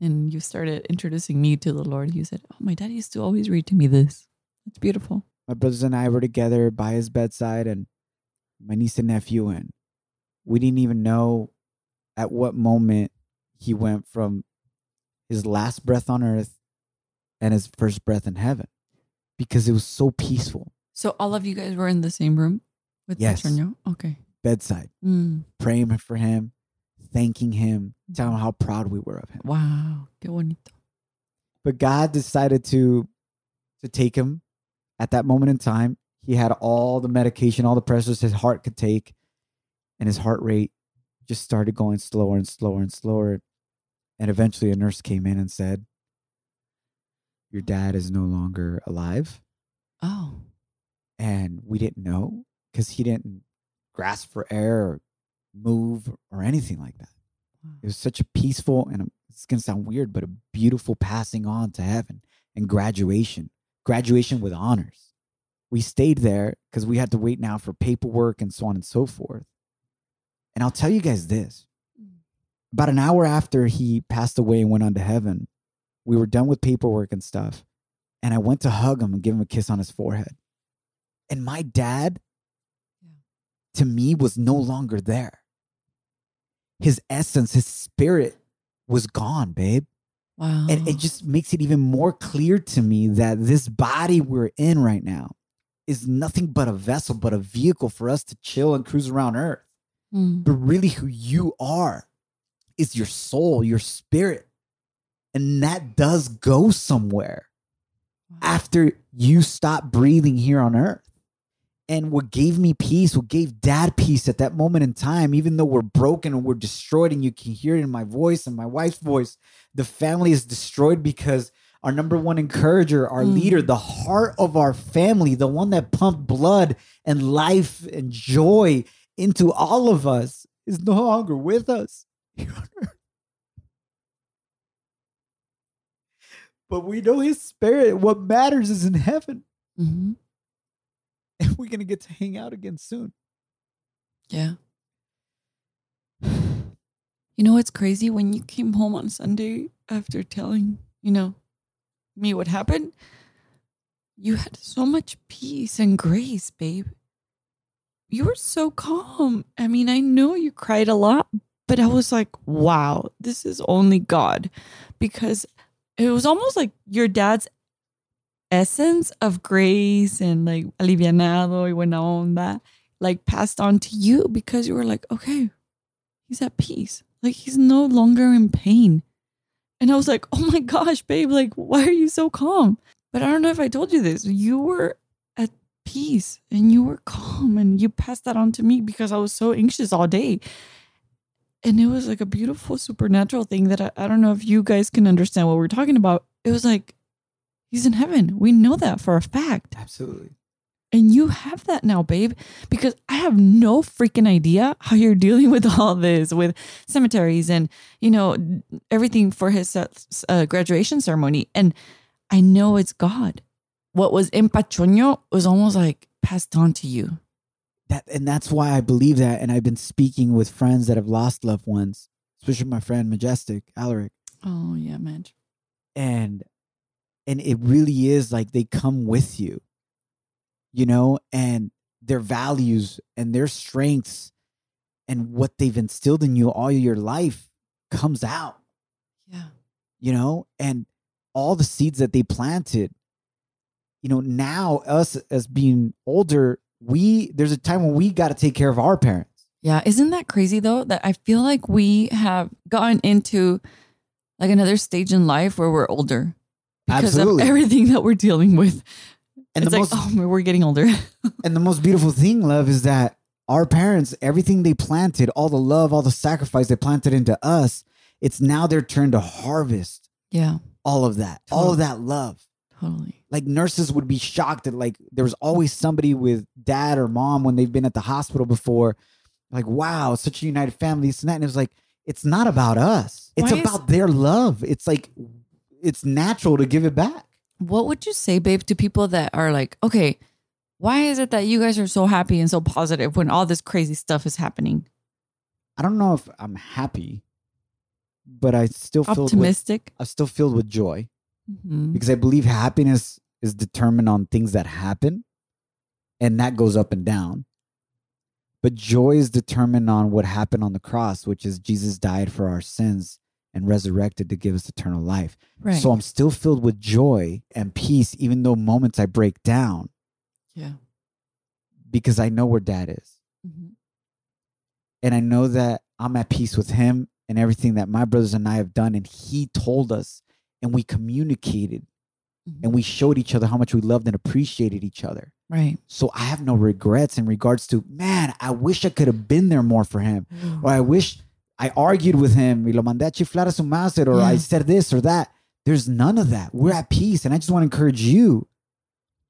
and you started introducing me to the Lord. You said, Oh, my dad used to always read to me this. It's beautiful.
my brothers and I were together by his bedside and my niece and nephew and we didn't even know at what moment he went from his last breath on earth and his first breath in heaven because it was so peaceful
So all of you guys were in the same room with
Yes.
Petronio? Okay.
bedside
Mm,
praying for him thanking him telling him how proud we were of him
wow. Qué bonito.
but God decided to to take him at that moment in time. He had all the medication, all the pressures his heart could take, and his heart rate just started going slower and slower and slower. And eventually, a nurse came in and said, "Your dad is no longer alive."
Oh.
And we didn't know because he didn't grasp for air or move or anything like that. It was such a peaceful and a, it's going to sound weird, but a beautiful passing on to heaven and graduation, graduation with honors. We stayed there because we had to wait now for paperwork and so on and so forth. And I'll tell you guys this mm. about an hour after he passed away and went on to heaven, we were done with paperwork and stuff. And I went to hug him and give him a kiss on his forehead. And my dad, to me, was no longer there his essence, his spirit was gone, babe.
Wow.
And it just makes it even more clear to me that this body we're in right now is nothing but a vessel, but a vehicle for us to chill and cruise around earth.
Mm.
But really, who you are is your soul, your spirit. And that does go somewhere after you stop breathing here on earth. And what gave me peace, what gave dad peace at that moment in time, even though we're broken and we're destroyed, and you can hear it in my voice and my wife's voice, the family is destroyed because our number one encourager, our
Mm.
leader, the heart of our family, the one that pumped blood and life and joy into all of us, is no longer with us. here on earth. but we know his spirit. What matters is in heaven.
hmm
And we're gonna get to hang out again soon.
Yeah. <sighs> You know what's crazy? When you came home on Sunday after telling, you know, me what happened, you had so much peace and grace, babe. You were so calm. I mean, I know you cried a lot, but I was like, wow, this is only God. Because it was almost like your dad's essence of grace and like alivianado y buena onda like passed on to you because you were like, okay, he's at peace. Like he's no longer in pain. And I was like, oh my gosh, babe, like, why are you so calm? But I don't know if I told you this. You were peace and you were calm and you passed that on to me because I was so anxious all day. And it was like a beautiful supernatural thing that I, I don't know if you guys can understand what we're talking about. It was like, he's in heaven. We know that for a fact.
Absolutely.
And you have that now, babe, because I have no freaking idea how you're dealing with <laughs> all this with cemeteries and, you know, everything for his uh, uh, graduation ceremony. And I know it's God. What was in Pachoño was almost like passed on to you.
That and that's why I believe that. And I've been speaking with friends that have lost loved ones, especially my friend Majestic Alaric.
Oh, yeah, man.
and and it really is like they come with you you know and their values and their strengths and what they've instilled in you all your life comes out
Yeah.
you know and all the seeds that they planted you know now us as being older we there's a time when we got to take care of our parents
Yeah. Isn't that crazy though? That I feel like we have gotten into like another stage in life where we're older because
Absolutely.
of everything that we're dealing with.
and
it's
the
like,
most
oh, we're getting older. <laughs>
And the most beautiful thing, love, is that our parents, everything they planted, all the love, all the sacrifice they planted into us, it's now their turn to harvest
yeah,
all of that, all of that love.
Totally.
Like nurses would be shocked that like there was always somebody with dad or mom when they've been at the hospital before, like wow, such a united family, this and that. And it was like it's not about us; it's
Why is-
about their love. It's like it's natural to give it back.
What would you say, babe, to people that are like, okay, why is it that you guys are so happy and so positive when all this crazy stuff is happening?
I don't know if I'm happy, but I still feel with,
Optimistic.
I'm still filled with joy.
Mhm.
because I believe happiness is determined on things that happen and that goes up and down. But joy is determined on what happened on the cross, which is Jesus died for our sins and resurrected to give us eternal life.
Right.
So I'm still filled with joy and peace, even though moments I break down
yeah.
because I know where dad is.
Mhm.
And I know that I'm at peace with him and everything that my brothers and I have done. And he told us and we communicated
Mhm.
and we showed each other how much we loved and appreciated each other.
Right.
So I have no regrets in regards to, man, I wish I could have been there more for him. Or I wish I argued with him, y lo mandé a chiflar a su madre, or I said this or that. There's none of that. We're at peace. And I just want to encourage you,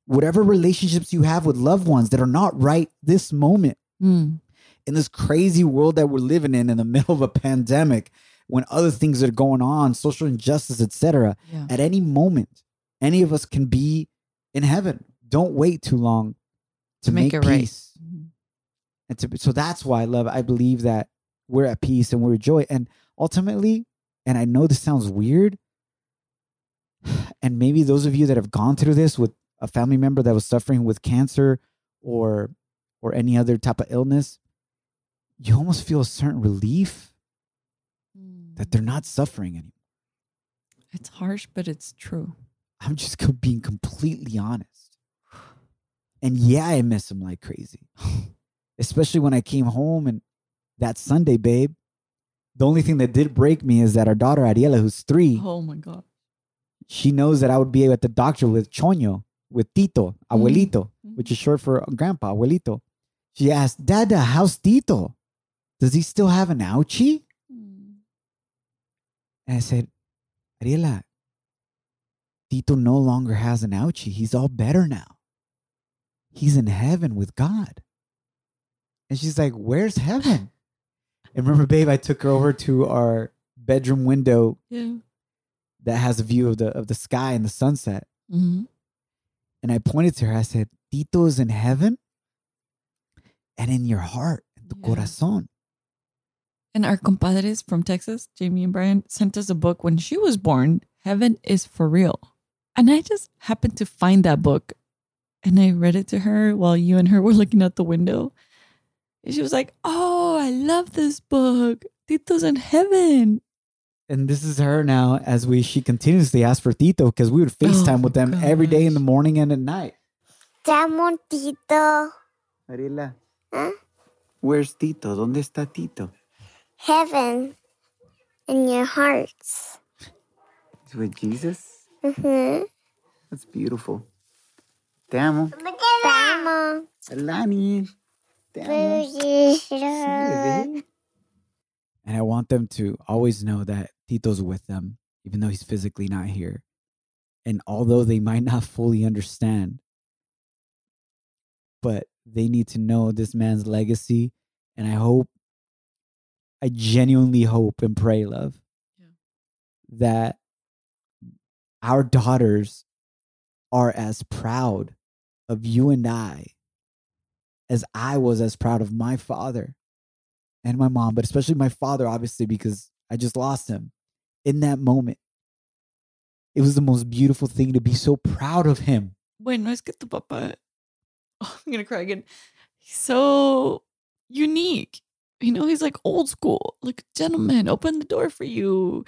whatever relationships you have with loved ones that are not right this moment,
Mm.
in this crazy world that we're living in, in the middle of a pandemic, when other things are going on, social injustice, etc
Yeah.
at any moment, any of us can be in heaven. Don't wait too long to,
To make
make,
it right.
peace.
Mhm.
And to, so that's why I love, I believe that we're at peace and we're joy. And ultimately, and I know this sounds weird, <sighs> and maybe those of you that have gone through this with a family member that was suffering with cancer or or any other type of illness, you almost feel a certain relief that they're not suffering anymore.
It's harsh, but it's true.
I'm just being completely honest. And yeah, I miss him like crazy. <laughs> Especially when I came home and that Sunday, babe. The only thing that did break me is that our daughter Ariela, who's three,
Oh my God.
she knows that I would be at the doctor with Choño, with Tito, Abuelito,
Mhm.
which is short for Grandpa, Abuelito. She asked, Dada, how's Tito? Does he still have an ouchie? And I said, Ariela, Tito no longer has an ouchie. He's all better now. He's in heaven with God. And she's like, Where's heaven? and remember, babe, I took her over to our bedroom window
Yeah.
that has a view of the of the sky and the sunset.
Mhm.
And I pointed to her. I said, Tito is in heaven and in your heart, in tu
Yeah.
corazón.
And our compadres from Texas, Jamie and Brian, sent us a book when she was born, Heaven is for Real. And I just happened to find that book and I read it to her while you and her were looking out the window. And she was like, Oh, I love this book. Tito's in heaven.
And this is her now as we she continuously asks for Tito because we would FaceTime
Oh,
with them every day in the morning and at night.
Te amo, Tito.
Ariela,
Huh?
where's Tito? ¿Dónde está Tito?
Heaven in your hearts.
With Jesus.
Mm-hmm.
That's beautiful. Te amo.
Te amo.
Alani. Te
Bye. <laughs>
And I want them to always know that Tito's with them, even though he's physically not here. And although they might not fully understand, but they need to know this man's legacy. And I hope, I genuinely hope and pray, love,
Yeah.
that our daughters are as proud of you and I as I was as proud of my father and my mom, but especially my father, obviously, because I just lost him in that moment. It was the most beautiful thing to be so proud of him.
Bueno, es que tu papá, oh, <laughs> I'm gonna cry again. He's so unique. You know, he's like old school, like a gentleman, open the door for you,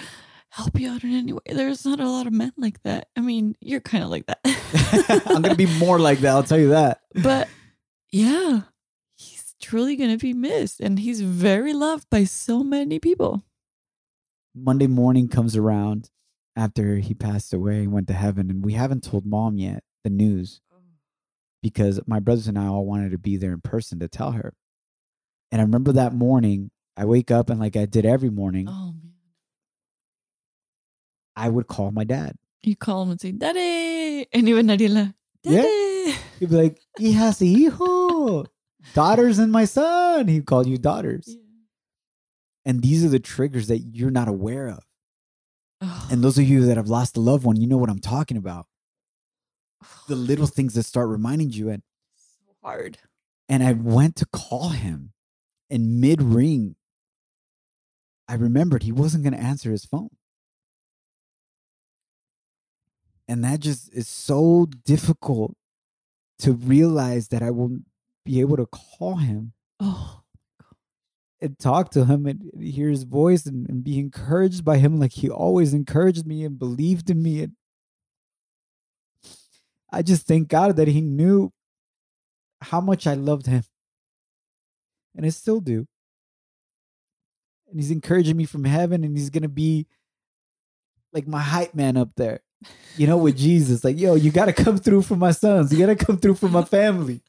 help you out in any way. There's not a lot of men like that. I mean, you're kind of like that. <laughs>
I'm going to be more like that, I'll tell you that.
but yeah, he's truly gonna be missed, and he's very loved by so many people.
Monday morning comes around after he passed away and went to heaven, and we haven't told mom yet the news oh. because my brothers and I all wanted to be there in person to tell her. And I remember that morning, I wake up and like I did every morning,
Oh man,
I would call my dad.
you call him and say, "Daddy," and even Ariela,
Yeah. He'd be like, Hijas y hijo, daughters and my son. He'd call you daughters.
Yeah.
And these are the triggers that you're not aware of.
Oh.
And those of you that have lost a loved one, you know what I'm talking about. The little things that start reminding you. And,
so hard.
and I went to call him, and mid ring, I remembered he wasn't going to answer his phone. And that just is so difficult to realize that I won't be able to call him
Oh,
and talk to him and hear his voice and, and be encouraged by him like he always encouraged me and believed in me. And I just thank God that he knew how much I loved him. And I still do. And he's encouraging me from heaven and he's going to be like my hype man up there, you know, with Jesus. Like, yo, you got to come through for my sons. You got to come through for my family.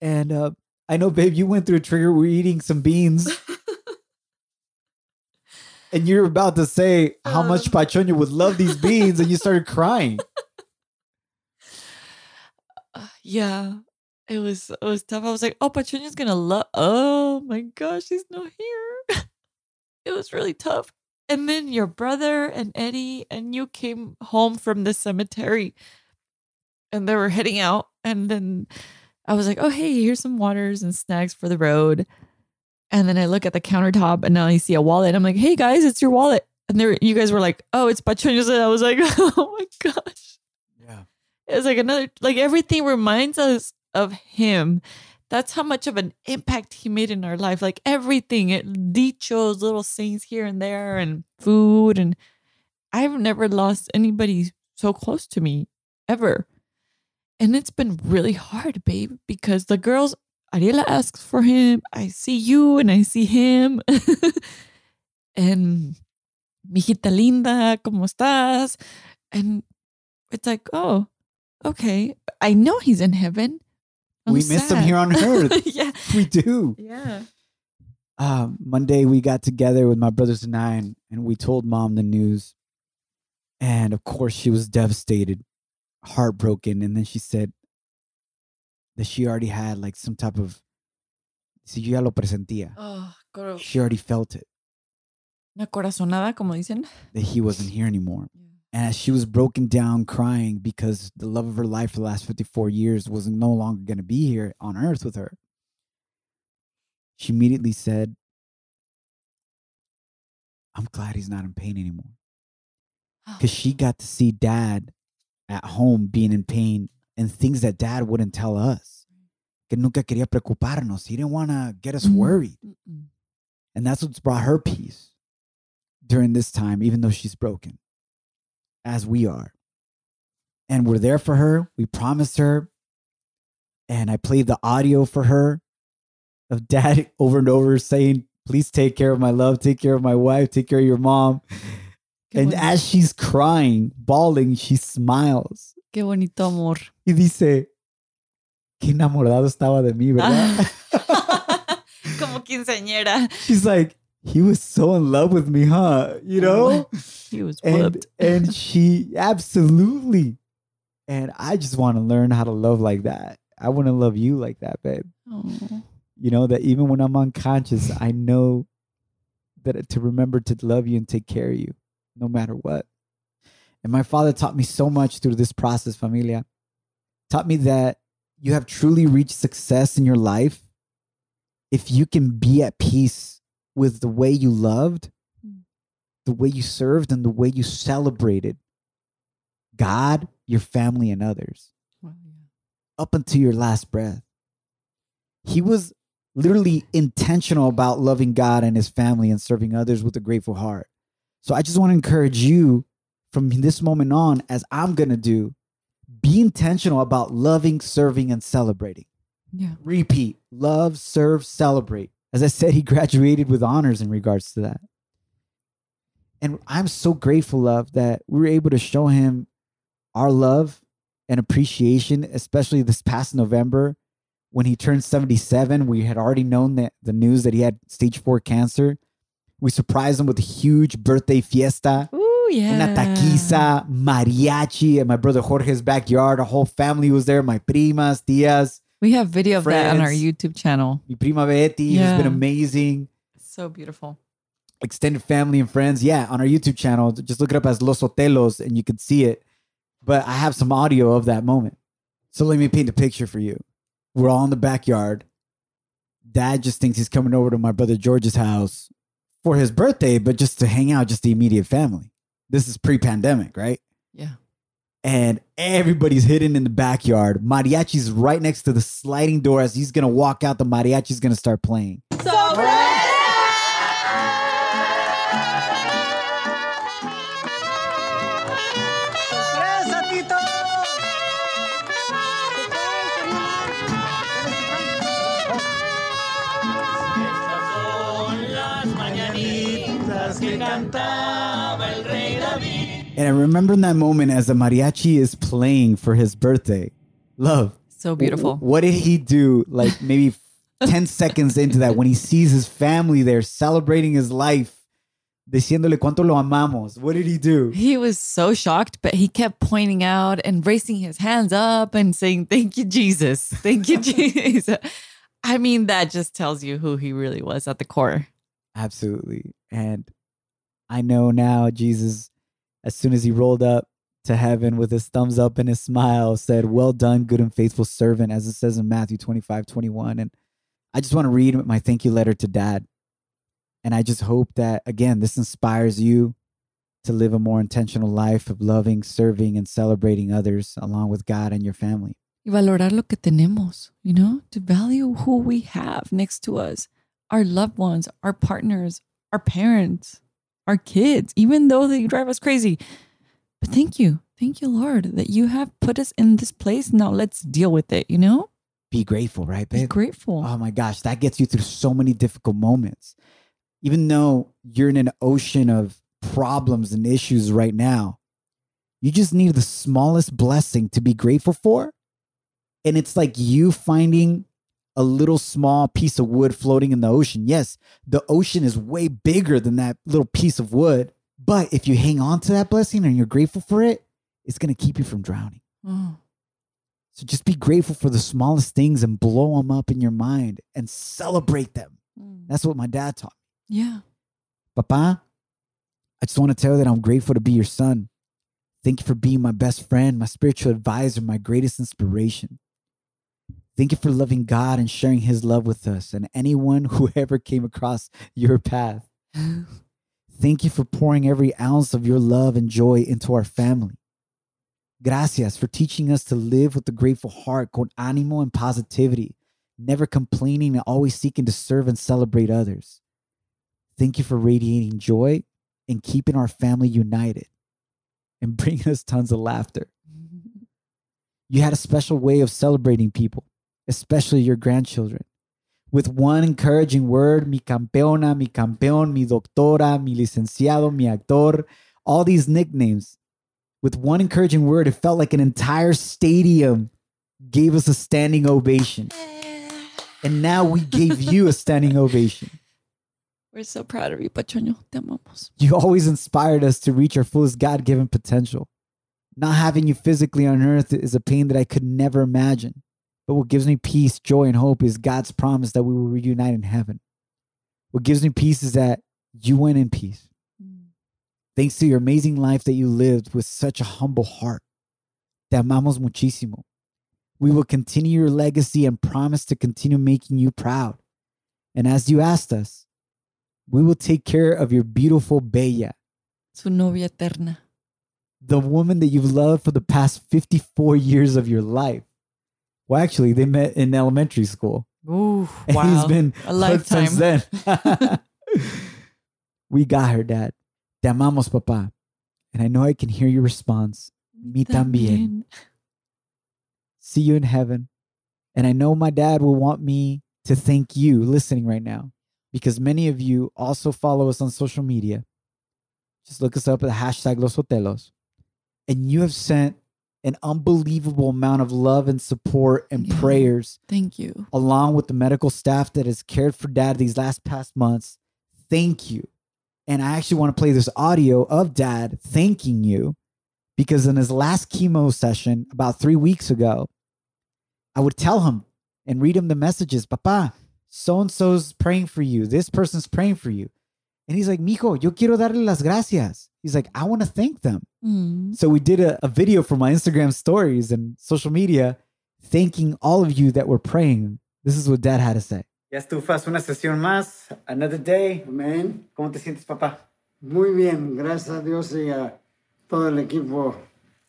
And uh, I know, babe, you went through a trigger. We're eating some beans. and you're about to say how much
Um.
Would love these beans, and you started crying. <laughs>
yeah. It was it was tough. I was like, oh, Pachuña's gonna love. Oh my gosh, he's not here. <laughs> it was really tough. And then your brother and Eddie and you came home from the cemetery, and they were heading out. And then I was like, oh hey, here's some waters and snacks for the road. And then I look at the countertop, and now I see a wallet. I'm like, hey guys, it's your wallet. And there, you guys were like, oh, it's Pachuña's. And I was like, <laughs> oh my gosh.
Yeah.
It's like another, like everything reminds us of him. That's how much of an impact he made in our life. Like everything, it dichos, little sayings here and there, and food. And I've never lost anybody so close to me ever. And it's been really hard, babe, because the girls, Ariela asks for him. I see you and I see him. <laughs> and mijita linda, ¿cómo estás? And it's like, oh, okay. I know he's in heaven. I'm
we miss him here on earth. <laughs>
yeah.
we do.
Yeah.
Um, Monday, we got together with my brothers and I, and, and we told mom the news. And of course, she was devastated, heartbroken. And then she said that she already had like some type of, si yo ya lo presentía.
Oh, girl.
She already felt it.
Una corazonada, como dicen.
that he wasn't here anymore. And as she was broken down crying because the love of her life for the last 54 years was no longer going to be here on earth with her, she immediately said, I'm glad he's not in pain anymore. Oh, because she got to see dad at home being in pain and things that dad wouldn't tell us. Que nunca quería preocuparnos. He didn't want to get us worried. And that's what's brought her peace during this time, even though she's broken, as we are. And we're there for her. We promised her. And I played the audio for her of dad <laughs> over and over saying, Please take care of my love, take care of my wife, take care of your mom.
Qué
and
bonito.
as she's crying, bawling, she smiles.
Qué bonito amor.
Y dice, Qué enamorado estaba de mí, ¿verdad? <laughs>
como quinceañera.
She's like, He was so in love with me, huh? You oh, know? <laughs>
He was
and
whooped. <laughs>
and she absolutely and i just want to learn how to love like that i want to love you like that babe
Oh.
you know that even when i'm unconscious i know that to remember to love you and take care of you no matter what and my father taught me so much through this process familia taught me that you have truly reached success in your life if you can be at peace with the way you loved mm. the way you served and the way you celebrated God, your family, and others up until your last breath. He was literally intentional about loving God and his family and serving others with a grateful heart. So I just want to encourage you from this moment on, as I'm going to do, be intentional about loving, serving, and celebrating.
Yeah.
Repeat love, serve, celebrate. As I said, he <laughs> graduated with honors in regards to that. And I'm so grateful, love, that we were able to show him our love and appreciation, especially this past November when he turned 77. We had already known that the news that he had stage four cancer. We surprised him with a huge birthday fiesta,
Ooh, yeah.
una taquiza, mariachi at my brother Jorge's backyard. Our whole family was there, my primas, tias,
We have video of that on our YouTube channel.
mi prima Betty, who's been amazing.
So beautiful.
extended family and friends. Yeah, on our YouTube channel, just look it up as Los Sotelos and you can see it. But I have some audio of that moment. So let me paint a picture for you. We're all in the backyard. Dad just thinks he's coming over to my brother George's house for his birthday, but just to hang out, just the immediate family. This is pre pandemic, right?
Yeah.
And everybody's hidden in the backyard. Mariachi's right next to the sliding door. As he's going to walk out, the mariachi's going to start playing. And I remember in that moment as the mariachi is playing for his birthday. Love.
So beautiful.
What did he do like maybe <laughs> 10 seconds into that when he sees his family there celebrating his life, diciéndole cuánto lo amamos? What did he do?
He was so shocked, but he kept pointing out and raising his hands up and saying, Thank you, Jesus. Thank you, <laughs> Jesus. I mean, that just tells you who he really was at the core.
Absolutely. And I know now Jesus, as soon as he rolled up to heaven with his thumbs up and his smile, said, Well done, good and faithful servant, as it says in Matthew 25, 21. And I just want to read my thank you letter to dad. And I just hope that, again, this inspires you to live a more intentional life of loving, serving, and celebrating others along with God and your family.
Y valorar lo que tenemos, you know, to value who we have next to us, our loved ones, our partners, our parents, our kids, even though they drive us crazy. But thank you. Thank you, Lord, that you have put us in this place. Now let's deal with it, you know?
Be grateful, right,
Be grateful.
Oh my gosh, that gets you through so many difficult moments. Even though you're in an ocean of problems and issues right now, you just need the smallest blessing to be grateful for. And it's like you finding a little small piece of wood floating in the ocean. Yes, the ocean is way bigger than that little piece of wood. But if you hang on to that blessing and you're grateful for it, it's going to keep you from drowning.
Oh,
So just be grateful for the smallest things and blow them up in your mind and celebrate them.
mm.
That's what my dad taught me.
Yeah.
Papá, I just want to tell you that I'm grateful to be your son. Thank you for being my best friend, my spiritual advisor, my greatest inspiration. Thank you for loving God and sharing his love with us and anyone who <laughs> ever came across your path. Thank you for pouring every ounce of your love and joy into our family. Gracias for teaching us to live with a grateful heart, con ánimo and positivity, never complaining and always seeking to serve and celebrate others. Thank you for radiating joy and keeping our family united and <laughs> bringing us tons of laughter. <laughs> You had a special way of celebrating people, especially your grandchildren. With one encouraging word, mi campeona, mi campeón, mi doctora, mi licenciado, mi actor, all these nicknames. With one encouraging word, it felt like an entire stadium gave us a standing ovation. And now we gave <laughs> you a standing ovation.
We're so proud of you, Pachoño. Te amamos.
You always inspired us to reach our fullest God given potential. Not having you physically on earth is a pain that I could never imagine. But what gives me peace, joy, and hope is God's promise that we will reunite in heaven. What gives me peace is that you went in peace. Thanks to your amazing life that you lived with such a humble heart. Te amamos muchísimo. We will continue your legacy and promise to continue making you proud. And as you asked us, we will take care of your beautiful Bella,
Su novia eterna.
the woman that you've loved for the past 54 years of your life. Well, actually, they met in elementary school.
Ooh, <laughs>
And
wow.
he's been
a
hooked since
lifetime.
then. <laughs> <laughs> we got her, Dad. Te amamos, papá. And I know I can hear your response. Mi también. See you in heaven. And I know my dad will want me to thank you listening right now because many of you also follow us on social media. Just look us up at the hashtag Los Sotelos. And you have sent an unbelievable amount of love and support and
Yeah.
prayers
Thank you.
along with the medical staff that has cared for dad these last past months. Thank you. And I actually want to play this audio of dad thanking you because in his last chemo session about three weeks ago, I would tell him and read him the messages, Papa, so and so's praying for you. This person's praying for you. And he's like, Mijo, yo quiero darle las gracias. He's like, I want to thank them.
Mm.
So we did a, a video for my Instagram stories and social media thanking all of you that were praying. This is what dad had to say. Ya estufas una sesión más, another day.
Amén.
¿Cómo te sientes, papá?
Muy bien, gracias a Dios y a todo el equipo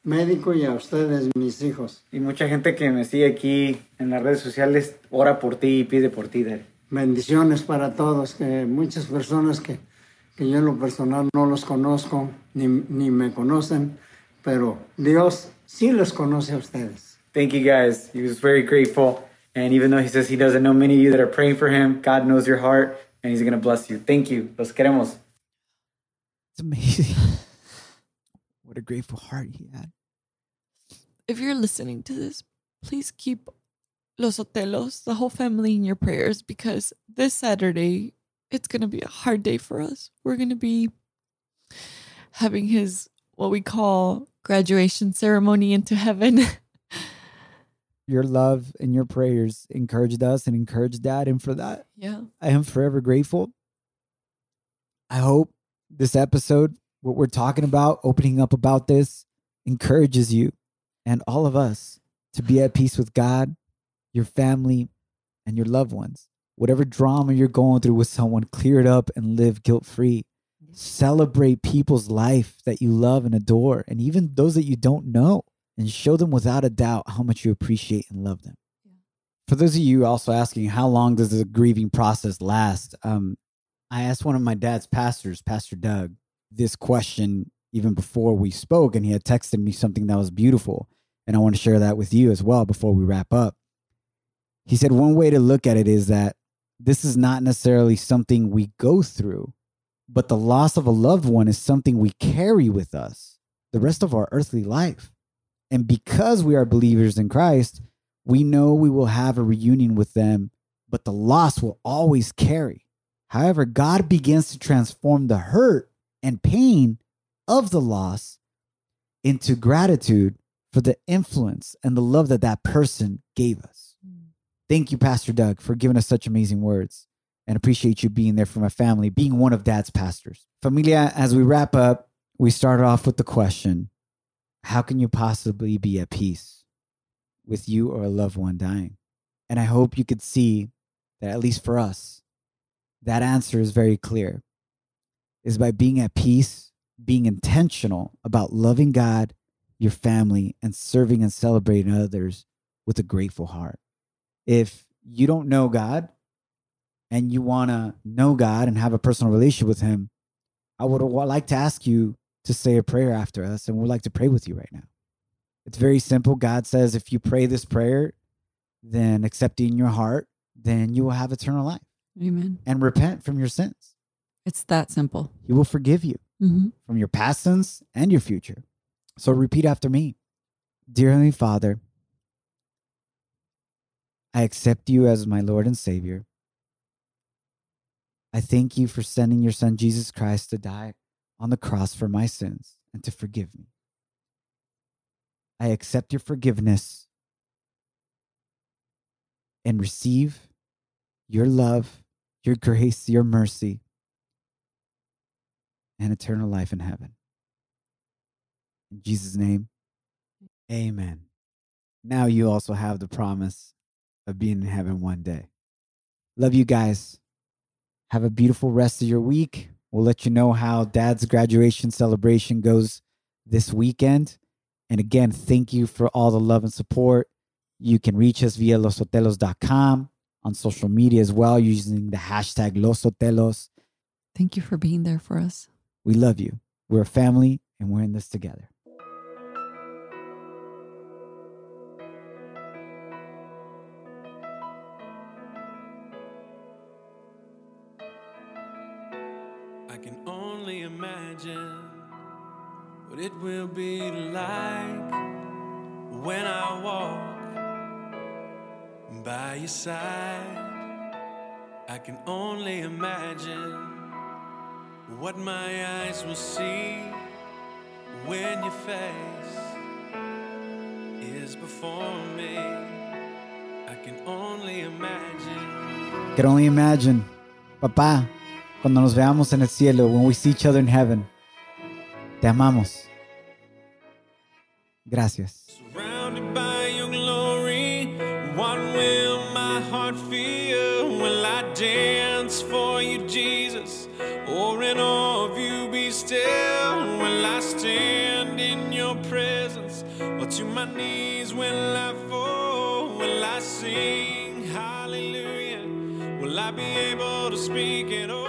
médico y a ustedes, mis hijos.
Y mucha gente que me sigue aquí en las redes sociales ora por ti y pide por ti, Dad.
Bendiciones para todos, que muchas personas que, que yo en lo personal no los conozco ni, ni me conocen, pero Dios sí los conoce a ustedes.
Thank you guys. He was very grateful. And even though he says he doesn't know many of you that are praying for him, God knows your heart and he's going to bless you. Thank you. Los queremos. It's amazing. <laughs> what a grateful heart he had.
If you're listening to this, please keep Los Sotelos, the whole family, in your prayers because this Saturday, it's going to be a hard day for us. We're going to be having his, what we call graduation ceremony into heaven. <laughs>
Your love and your prayers encouraged us and encouraged dad. And for that,
yeah.
I am forever grateful. I hope this episode, what we're talking about, opening up about this, encourages you and all of us to be at peace with God, your family, and your loved ones. Whatever drama you're going through with someone, clear it up and live guilt free. Celebrate people's life that you love and adore, and even those that you don't know, and show them without a doubt how much you appreciate and love them. For those of you also asking, how long does the grieving process last? Um, I asked one of my dad's pastors, Pastor Doug, this question even before we spoke, and he had texted me something that was beautiful. And I want to share that with you as well before we wrap up. He said, one way to look at it is that this is not necessarily something we go through, but the loss of a loved one is something we carry with us the rest of our earthly life. And because we are believers in Christ, we know we will have a reunion with them, but the loss will always carry. However, God begins to transform the hurt and pain of the loss into gratitude for the influence and the love that that person gave us. Thank you, Pastor Doug, for giving us such amazing words. and appreciate you being there for my family, being one of dad's pastors. Familia, as we wrap up, we started off with the question How can you possibly be at peace with you or a loved one dying? And I hope you could see that, at least for us, that answer is very clear is by being at peace, being intentional about loving God, your family, and serving and celebrating others with a grateful heart. If you don't know God and you want to know God and have a personal relationship with Him, I would like to ask you to say a prayer after us, and we'd like to pray with you right now. It's very simple. God says if you pray this prayer, then accept it in your heart, then you will have eternal life
Amen.
and repent from your sins.
It's that simple.
He will forgive you
Mm-hmm.
from your past sins and your future. So repeat after me Dear Heavenly Father, I accept you as my Lord and Savior. I thank you for sending your Son, Jesus Christ, to die on the cross for my sins and to forgive me. I accept your forgiveness and receive your love, your grace, your mercy, and eternal life in heaven. In Jesus' name, amen. Now you also have the promise of being in heaven one day. Love you guys. Have a beautiful rest of your week. We'll let you know how dad's graduation celebration goes this weekend. And again, thank you for all the love and support. You can reach us via losotelos.com on social media as well using the hashtag losotelos.
Thank you for being there for us.
We love you. We're a family and we're in this together.
Be like when I walk by your side. I can only imagine what my eyes will see when your face is before me. I can only imagine.
Can only imagine, papá, cuando nos veamos en el cielo, when we see each other in heaven. Te amamos. Gracias.
Surrounded by your glory, what will my heart feel? Will I dance for you, Jesus? Or in awe of you be still? Will I stand in your presence? Or to my knees will I fall? Will I sing hallelujah? Will I be able to speak at all?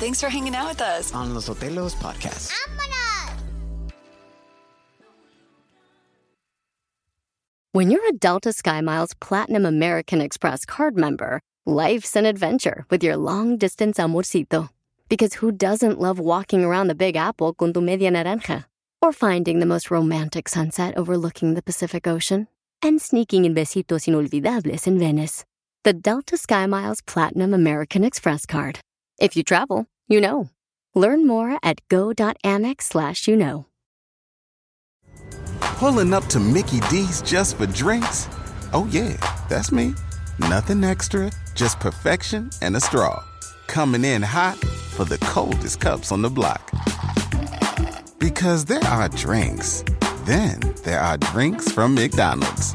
Thanks for hanging out with us.
On Los Sotelos Podcast.
¡Vámonos!
When you're a Delta SkyMiles Platinum American Express card member, life's an adventure with your long distance amorcito. Because who doesn't love walking around the Big Apple con tu media naranja? Or finding the most romantic sunset overlooking the Pacific Ocean? And sneaking in besitos inolvidables in Venice. The Delta SkyMiles Platinum American Express card. If you travel, you know. Learn more at go.amex slash you know.
Pulling up to Mickey D's just for drinks? Oh, yeah, that's me. Nothing extra, just perfection and a straw. Coming in hot for the coldest cups on the block. Because there are drinks, then there are drinks from McDonald's.